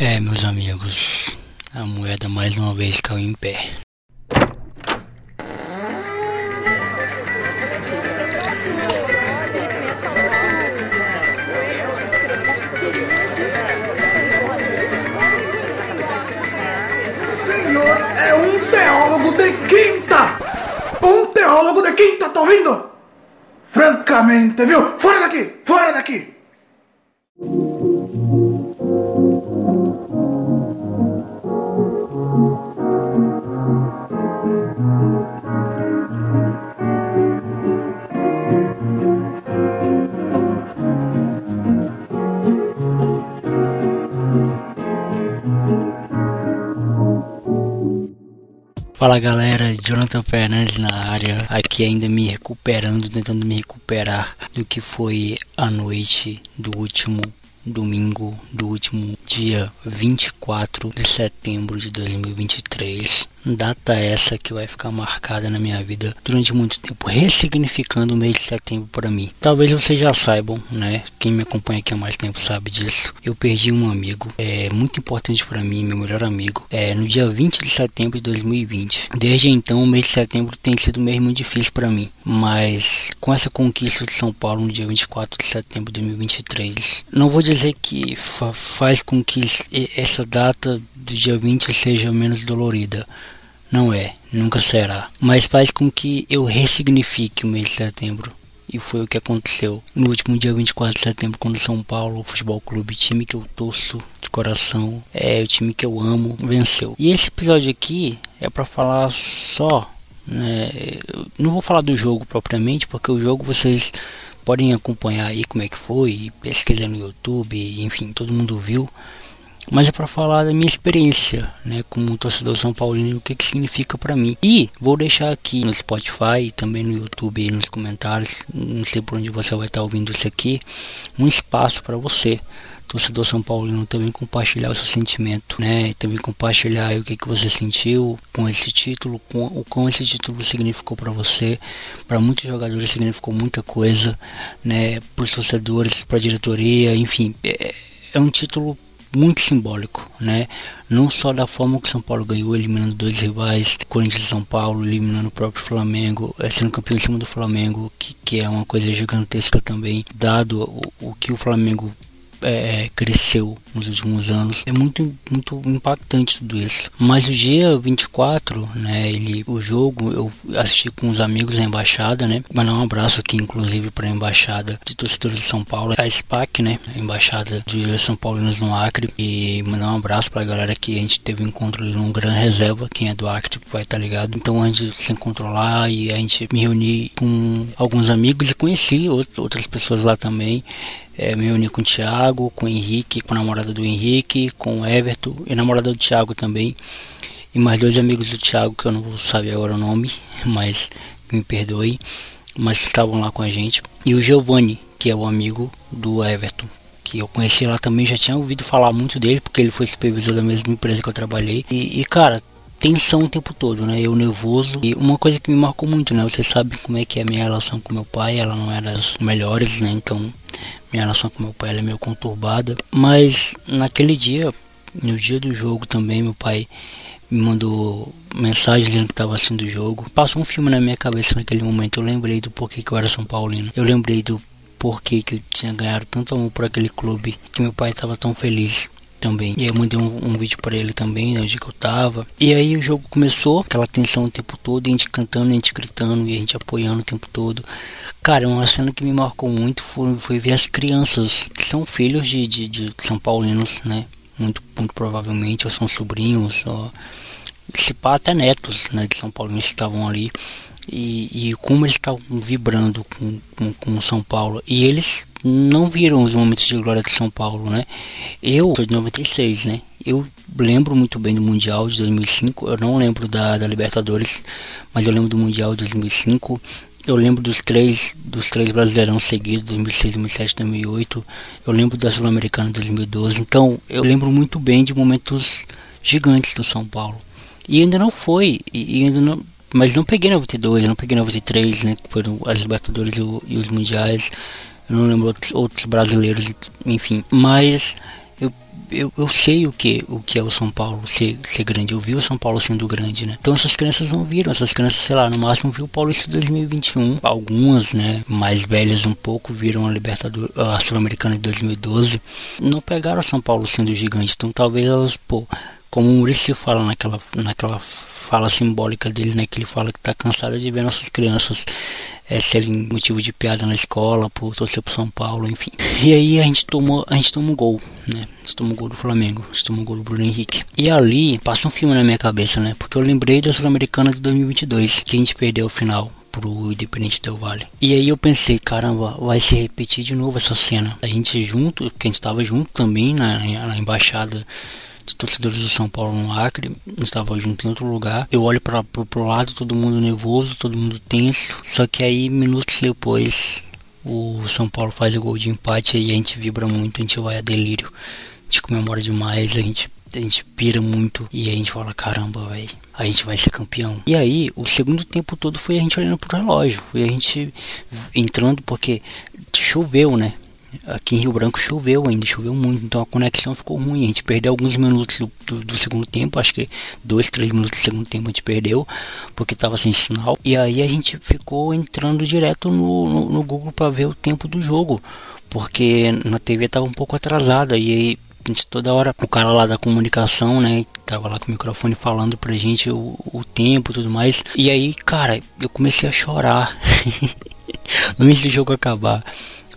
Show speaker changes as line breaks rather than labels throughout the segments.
É, meus amigos, a moeda mais uma vez caiu em pé.
senhor é um teólogo de quinta! Um teólogo de quinta, tá ouvindo? Francamente, viu? Fora daqui! Fora daqui!
Fala galera, Jonathan Fernandes na área, aqui ainda me recuperando, tentando me recuperar do que foi a noite do último domingo, do último dia 24 de setembro de 2023. Data essa que vai ficar marcada na minha vida durante muito tempo, ressignificando o mês de setembro para mim. Talvez vocês já saibam, né? Quem me acompanha aqui há mais tempo sabe disso. Eu perdi um amigo, é muito importante para mim, meu melhor amigo, é no dia 20 de setembro de 2020. Desde então, o mês de setembro tem sido mesmo muito difícil para mim, mas com essa conquista de São Paulo no dia 24 de setembro de 2023, não vou dizer que fa faz com que essa data do dia 20 seja menos dolorida não é, nunca será. Mas faz com que eu ressignifique o mês de setembro. E foi o que aconteceu no último dia 24 de setembro, quando São Paulo Futebol Clube, time que eu torço de coração, é o time que eu amo, venceu. E esse episódio aqui é para falar só, né? Eu não vou falar do jogo propriamente, porque o jogo vocês podem acompanhar aí como é que foi, pesquisa no YouTube, enfim, todo mundo viu mas é para falar da minha experiência, né, como torcedor são paulino, o que que significa para mim. E vou deixar aqui no Spotify, também no YouTube e nos comentários, não sei por onde você vai estar ouvindo isso aqui, um espaço para você, torcedor são paulino, também compartilhar o seu sentimento, né, também compartilhar o que que você sentiu com esse título, com o como esse título significou para você. Para muitos jogadores significou muita coisa, né, para os torcedores, para a diretoria, enfim, é, é um título muito simbólico, né? Não só da forma que São Paulo ganhou, eliminando dois rivais, Corinthians e São Paulo, eliminando o próprio Flamengo, é, sendo campeão em cima do Flamengo, que, que é uma coisa gigantesca também, dado o, o que o Flamengo é, cresceu nos últimos anos. É muito, muito impactante tudo isso. Mas o dia 24, né, ele, o jogo, eu assisti com os amigos na embaixada, né? Mandar um abraço aqui, inclusive, para a embaixada de torcedores de São Paulo, a SPAC, né? A embaixada de São Paulinos no Acre. E mandar um abraço para a galera que a gente teve um encontro no Gran Reserva, quem é do Acre vai estar tá ligado. Então, antes de se encontrou lá e a gente me reuni com alguns amigos e conheci outras pessoas lá também é, me uni com o Thiago, com o Henrique, com a namorada do Henrique, com o Everton e namorada do Thiago também. E mais dois amigos do Thiago, que eu não vou saber agora o nome, mas me perdoe, mas estavam lá com a gente. E o Giovanni, que é o amigo do Everton, que eu conheci lá também, já tinha ouvido falar muito dele, porque ele foi supervisor da mesma empresa que eu trabalhei. E, e cara, tensão o tempo todo, né? Eu nervoso. E uma coisa que me marcou muito, né? Você sabe como é que é a minha relação com meu pai, ela não é das melhores, né? Então minha relação com meu pai é meio conturbada. Mas naquele dia, no dia do jogo também, meu pai me mandou mensagem dizendo que estava assistindo o jogo. Passou um filme na minha cabeça naquele momento. Eu lembrei do porquê que eu era São Paulino. Eu lembrei do porquê que eu tinha ganhado tanto amor por aquele clube. Que meu pai estava tão feliz também. E aí eu mandei um, um vídeo para ele também, né, onde que eu tava. E aí o jogo começou, aquela tensão o tempo todo, a gente cantando, a gente gritando e a gente apoiando o tempo todo. Cara, uma cena que me marcou muito foi, foi ver as crianças, que são filhos de, de, de São Paulinos, né? Muito, muito provavelmente, ou são sobrinhos, ou se pá até netos né, de São Paulo que estavam ali. E, e como eles estavam vibrando com, com, com, São Paulo. E eles não viram os momentos de glória de São Paulo né. Eu sou de 96 né. Eu lembro muito bem do Mundial de 2005 eu não lembro da, da Libertadores mas eu lembro do Mundial de 2005 eu lembro dos três dos três brasileirão seguidos 2006 2007 2008 eu lembro da Sul-Americana 2012 então eu lembro muito bem de momentos gigantes do São Paulo e ainda não foi, e, ainda não, mas não peguei 92, não peguei 93, né? Que foram as Libertadores e, os Mundiais. Eu não lembro outros, outros brasileiros, enfim. Mas eu eu, eu sei o que, o que é o São Paulo ser, ser grande. Eu vi o São Paulo sendo grande, né? Então essas crianças não viram. Essas crianças, sei lá, no máximo viu o Paulista 2021. Algumas, né, mais velhas um pouco, viram a Libertadores, a Sul-Americana de 2012. Não pegaram o São Paulo sendo gigante. Então talvez elas, pô, como o Maurício fala naquela, naquela fala simbólica dele, né? Que ele fala que tá cansado de ver nossas crianças é, serem motivo de piada na escola, por torcer pro São Paulo, enfim. E aí a gente tomou, a gente tomou um gol, né? A gente tomou um gol do Flamengo, a gente tomou um gol do Bruno Henrique. E ali passa um filme na minha cabeça, né? Porque eu lembrei da Sul-Americana de 2022, que a gente perdeu o final pro Independente Del Vale. E aí eu pensei, caramba, vai se repetir de novo essa cena. A gente junto, porque a gente tava junto também na, na embaixada de torcedores do São Paulo no Acre, estava junto em outro lugar. Eu olho para pro lado, todo mundo nervoso, todo mundo tenso. Só que aí, minutos depois, o São Paulo faz o gol de empate e a gente vibra muito, a gente vai a delírio, a gente comemora demais, a gente, a gente pira muito e a gente fala: caramba, velho, a gente vai ser campeão. E aí, o segundo tempo todo foi a gente olhando pro relógio, foi a gente entrando porque choveu, né? Aqui em Rio Branco choveu ainda, choveu muito, então a conexão ficou ruim. A gente perdeu alguns minutos do, do, do segundo tempo, acho que dois, três minutos do segundo tempo a gente perdeu, porque estava sem sinal. E aí a gente ficou entrando direto no, no, no Google para ver o tempo do jogo, porque na TV estava um pouco atrasada. E aí a gente toda hora, o cara lá da comunicação, né, tava lá com o microfone falando pra gente o, o tempo e tudo mais. E aí, cara, eu comecei a chorar antes do jogo acabar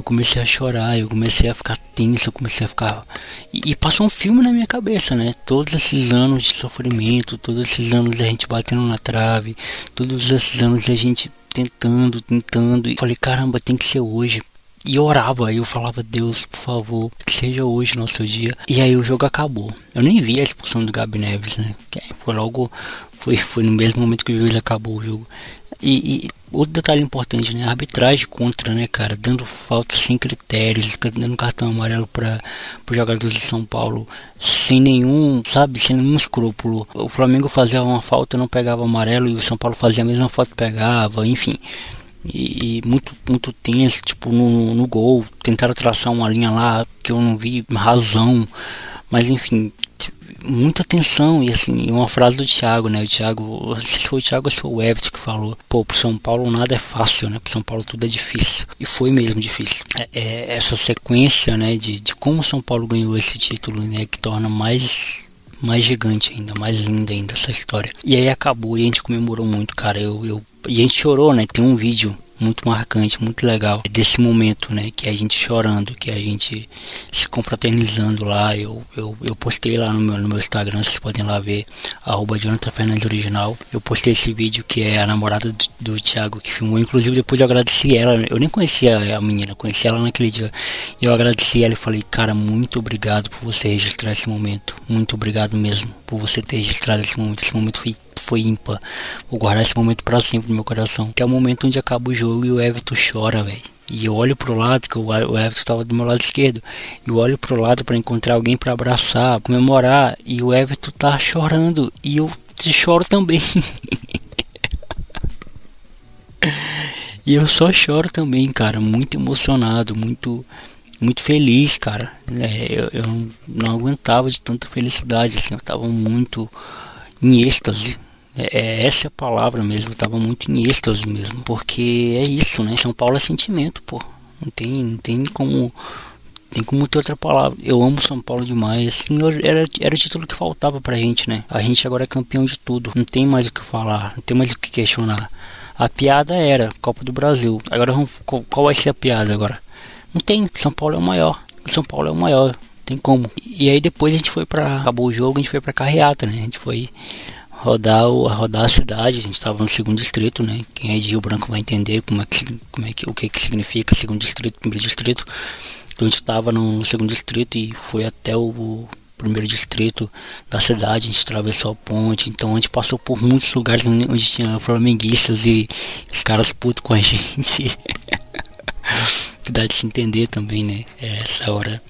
eu comecei a chorar, eu comecei a ficar tenso, eu comecei a ficar. E, e, passou um filme na minha cabeça, né? Todos esses anos de sofrimento, todos esses anos da gente batendo na trave, todos esses anos da gente tentando, tentando. E falei, caramba, tem que ser hoje. E orava, eu falava, Deus, por favor, que seja hoje nosso dia. E aí o jogo acabou. Eu nem vi a expulsão do Gabi Neves, né? Foi logo. Foi, foi no mesmo momento que o juiz acabou o jogo. E, e, outro detalhe importante, né? Arbitragem contra, né, cara? Dando falta sem critérios, dando cartão amarelo para os jogadores de São Paulo sem nenhum, sabe, sem nenhum escrúpulo. O Flamengo fazia uma falta, não pegava amarelo e o São Paulo fazia a mesma falta, pegava, enfim. E, e muito, muito tenso, tipo, no, no gol. Tentaram traçar uma linha lá que eu não vi razão. Mas enfim, muita atenção e assim, uma frase do Thiago, né? O Thiago, se foi o Thiago se foi o Everton que falou, pô, pro São Paulo nada é fácil, né? Pro São Paulo tudo é difícil. E foi mesmo difícil. É, é, essa sequência, né, de, de como o São Paulo ganhou esse título, né, que torna mais mais gigante ainda, mais linda ainda essa história. E aí acabou e a gente comemorou muito, cara. Eu, eu, e a gente chorou, né? Tem um vídeo muito marcante, muito legal desse momento, né? Que é a gente chorando, que é a gente se confraternizando lá. Eu, eu, eu postei lá no meu, no meu Instagram, vocês podem lá ver, arroba Jonathan Fernandes Original. Eu postei esse vídeo que é a namorada do, do Thiago que filmou. Inclusive depois eu agradeci ela. Eu nem conhecia a menina, conheci ela naquele dia. E eu agradeci ela e falei, cara, muito obrigado por você registrar esse momento. Muito obrigado mesmo por você ter registrado esse momento. Esse momento foi foi ímpar. Vou guardar esse momento para sempre no meu coração. Que é o momento onde acaba o jogo e o Everton chora, velho. E eu olho pro lado, que o Everton estava do meu lado esquerdo. E eu olho pro lado para encontrar alguém para abraçar, comemorar. E o Everton tá chorando. E eu choro também. e eu só choro também, cara. Muito emocionado, muito muito feliz, cara. É, eu, eu, não aguentava de tanta felicidade, assim, eu tava muito em êxtase. É, é, essa é a palavra mesmo, eu tava muito em êxtase mesmo, porque é isso, né? São Paulo é sentimento, pô. Não tem, não tem como tem como ter outra palavra. Eu amo São Paulo demais. Assim, era, era o título que faltava pra gente, né? A gente agora é campeão de tudo. Não tem mais o que falar, não tem mais o que questionar. A piada era Copa do Brasil. Agora vamos, qual vai ser a piada agora? Não tem. São Paulo é o maior. São Paulo é o maior. Tem como. E aí depois a gente foi pra. Acabou o jogo, a gente foi pra carreata, né? A gente foi rodar, o, rodar a cidade. A gente estava no segundo distrito, né? Quem é de Rio Branco vai entender como é que, como é que, o que, que significa segundo distrito, primeiro distrito. Então a gente estava no segundo distrito e foi até o, o primeiro distrito da cidade, a gente atravessou a ponte, então a gente passou por muitos lugares onde tinha flamenguistas e os caras putos com a gente. que dá de se entender também, né? É essa hora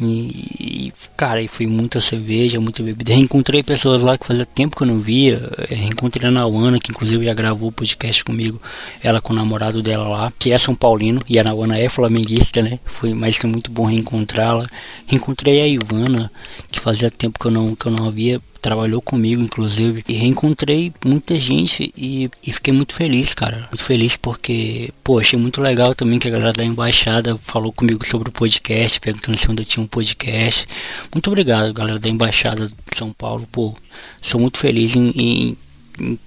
E, cara, e foi muita cerveja, muita bebida. Reencontrei pessoas lá que fazia tempo que eu não via. Reencontrei a Nauana, que inclusive já gravou o podcast comigo. Ela com o namorado dela lá, que é São Paulino. E a Nauana é flamenguista, né? Foi, mas foi muito bom reencontrá-la. Reencontrei a Ivana, que fazia tempo que eu não, que eu não havia trabalhou comigo, inclusive, e reencontrei muita gente e, e, fiquei muito feliz, cara. Muito feliz porque, pô, achei muito legal também que a galera da embaixada falou comigo sobre o podcast, perguntando se ainda tinha um podcast. Muito obrigado, galera da embaixada de São Paulo, pô, sou muito feliz em, em, em,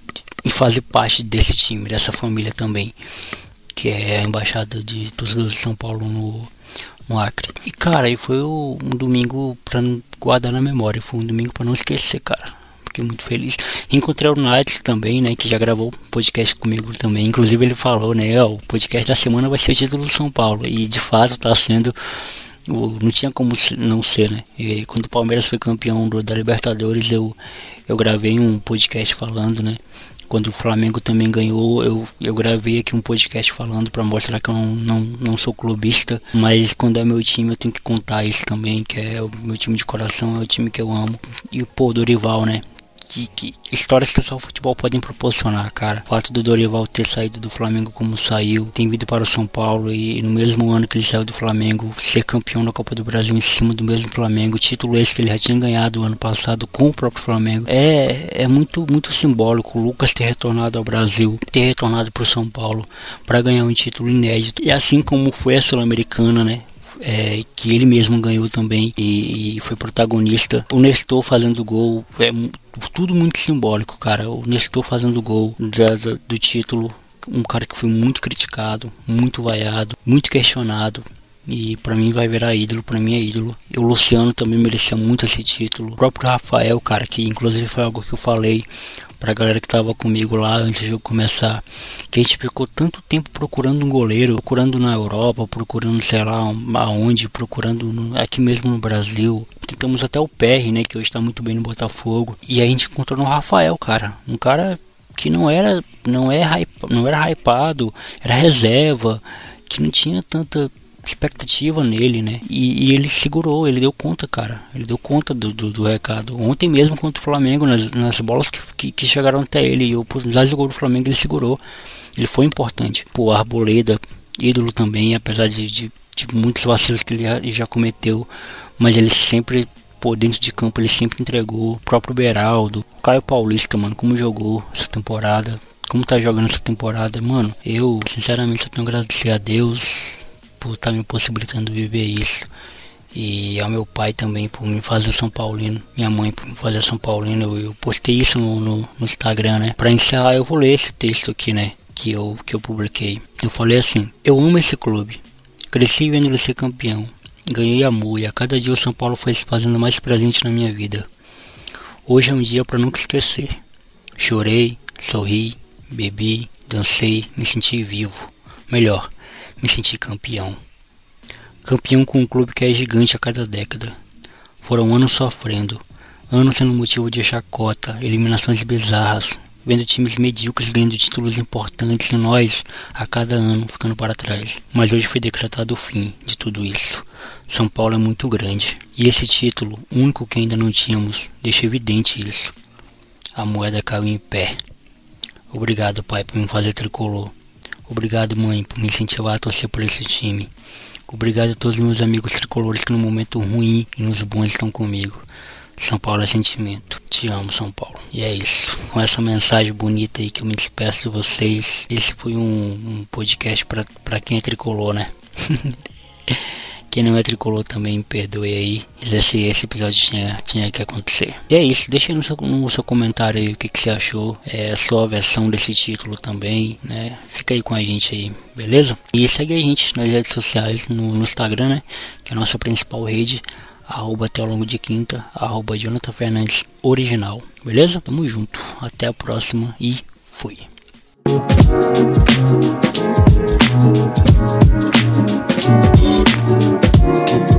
em fazer parte desse time, dessa família também, que é a embaixada de torcedores de São Paulo no no Acre. E cara, aí foi um domingo pra guardar na memória, foi um domingo para não esquecer, cara. Fiquei muito feliz. Encontrei o Nights também, né? Que já gravou podcast comigo também. Inclusive ele falou, né? o podcast da semana vai ser o título do São Paulo. E de fato tá sendo. Não tinha como não ser, né? E quando o Palmeiras foi campeão da Libertadores, eu, eu gravei um podcast falando, né? quando o Flamengo também ganhou, eu, eu gravei aqui um podcast falando para mostrar que eu não, não, não sou clubista, mas quando é meu time eu tenho que contar isso também, que é o meu time de coração, é o time que eu amo. E pô, Dorival, né? Que, que, histórias que só o futebol podem proporcionar, cara. O fato do Dorival ter saído do Flamengo como saiu, tem vindo para o São Paulo e no mesmo ano que ele saiu do Flamengo, ser campeão da Copa do Brasil em cima do mesmo Flamengo, título esse que ele já tinha ganhado ano passado com o próprio Flamengo, é, é muito, muito simbólico. O Lucas ter retornado ao Brasil, ter retornado para o São Paulo para ganhar um título inédito. E assim como foi a Sul-Americana, né? é, que ele mesmo ganhou também e, e, foi protagonista. O Nestor fazendo gol, é tudo muito simbólico, cara. O Nestor fazendo gol da, da, do título, um cara que foi muito criticado, muito vaiado, muito questionado. E para mim vai virar ídolo, para mim é ídolo. E o Luciano também merecia muito esse título. O próprio Rafael, cara, que inclusive foi algo que eu falei pra galera que tava comigo lá antes de eu começar, que a gente ficou tanto tempo procurando um goleiro, procurando na Europa, procurando sei lá aonde, procurando no, aqui mesmo no Brasil. Tentamos até o PR, né, que hoje tá muito bem no Botafogo. E a gente encontrou no Rafael, cara, um cara que não era não é hype, não era hypado, era reserva, que não tinha tanta expectativa nele, né? E, e, ele segurou, ele deu conta, cara. Ele deu conta do, do, do recado. Ontem mesmo contra o Flamengo, nas, nas bolas que, que, que, chegaram até ele e oportunidade de gol do Flamengo, ele segurou. Ele foi importante. Pô, Arboleda, ídolo também, apesar de, de, de muitos vacilos que ele já, já cometeu. Mas ele sempre pô, dentro de campo ele sempre entregou. O próprio Beraldo, Caio Paulista, mano, como jogou essa temporada, como tá jogando essa temporada, mano, eu sinceramente só tenho a agradecer a Deus, por estar tá me possibilitando viver isso. E ao meu pai também por me fazer São Paulino, minha mãe por me fazer São Paulino. Eu, eu postei isso no, no, no, Instagram, né? Pra encerrar, eu vou ler esse texto aqui, né? Que eu, que eu publiquei. Eu falei assim: Eu amo esse clube. Cresci vendo ele ser campeão. Ganhei amor e a cada dia o São Paulo foi se fazendo mais presente na minha vida. Hoje é um dia para nunca esquecer. Chorei, sorri, bebi, dancei, me senti vivo. Melhor, me senti campeão. Campeão com um clube que é gigante a cada década. Foram anos sofrendo, anos sendo motivo de chacota, eliminações bizarras, vendo times medíocres ganhando títulos importantes e nós, a cada ano, ficando para trás. Mas hoje foi decretado o fim de tudo isso. São Paulo é muito grande. E esse título, único que ainda não tínhamos, deixa evidente isso. A moeda caiu em pé. Obrigado, pai, por me fazer tricolor. Obrigado, mãe, por me incentivar a torcer por esse time. Obrigado a todos os meus amigos tricolores que no momento ruim e nos bons estão comigo. São Paulo é sentimento. Te amo, São Paulo. E é isso. Com essa mensagem bonita aí que eu me despeço de vocês. Esse foi um, um podcast para quem é tricolor, né? Quem não é tricolor também perdoe aí. Esse, esse episódio tinha, tinha que acontecer. E é isso, deixa no seu, no seu comentário aí o que, que você achou. É a sua versão desse título também, né? Fica aí com a gente aí, beleza? E segue a gente nas redes sociais, no, no Instagram, né? Que é a nossa principal rede arroba até ao longo de quinta, arroba Jonathan Fernandes original, beleza? Tamo junto, até a próxima e fui. Thank you. Thank you.